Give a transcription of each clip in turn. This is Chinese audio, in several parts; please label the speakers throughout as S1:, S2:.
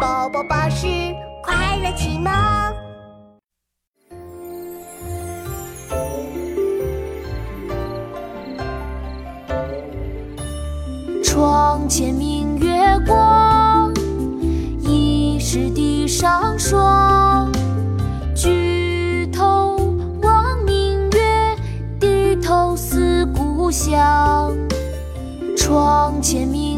S1: 宝宝巴士快乐启蒙。
S2: 床前明月光，疑是地上霜。举头望明月，低头思故乡。床前明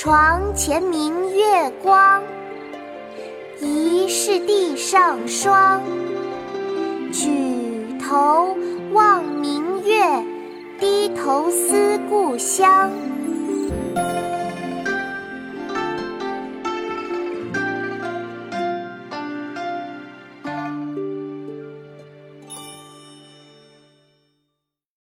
S1: 床前明月光，疑是地上霜。举头望明月，低头思故乡。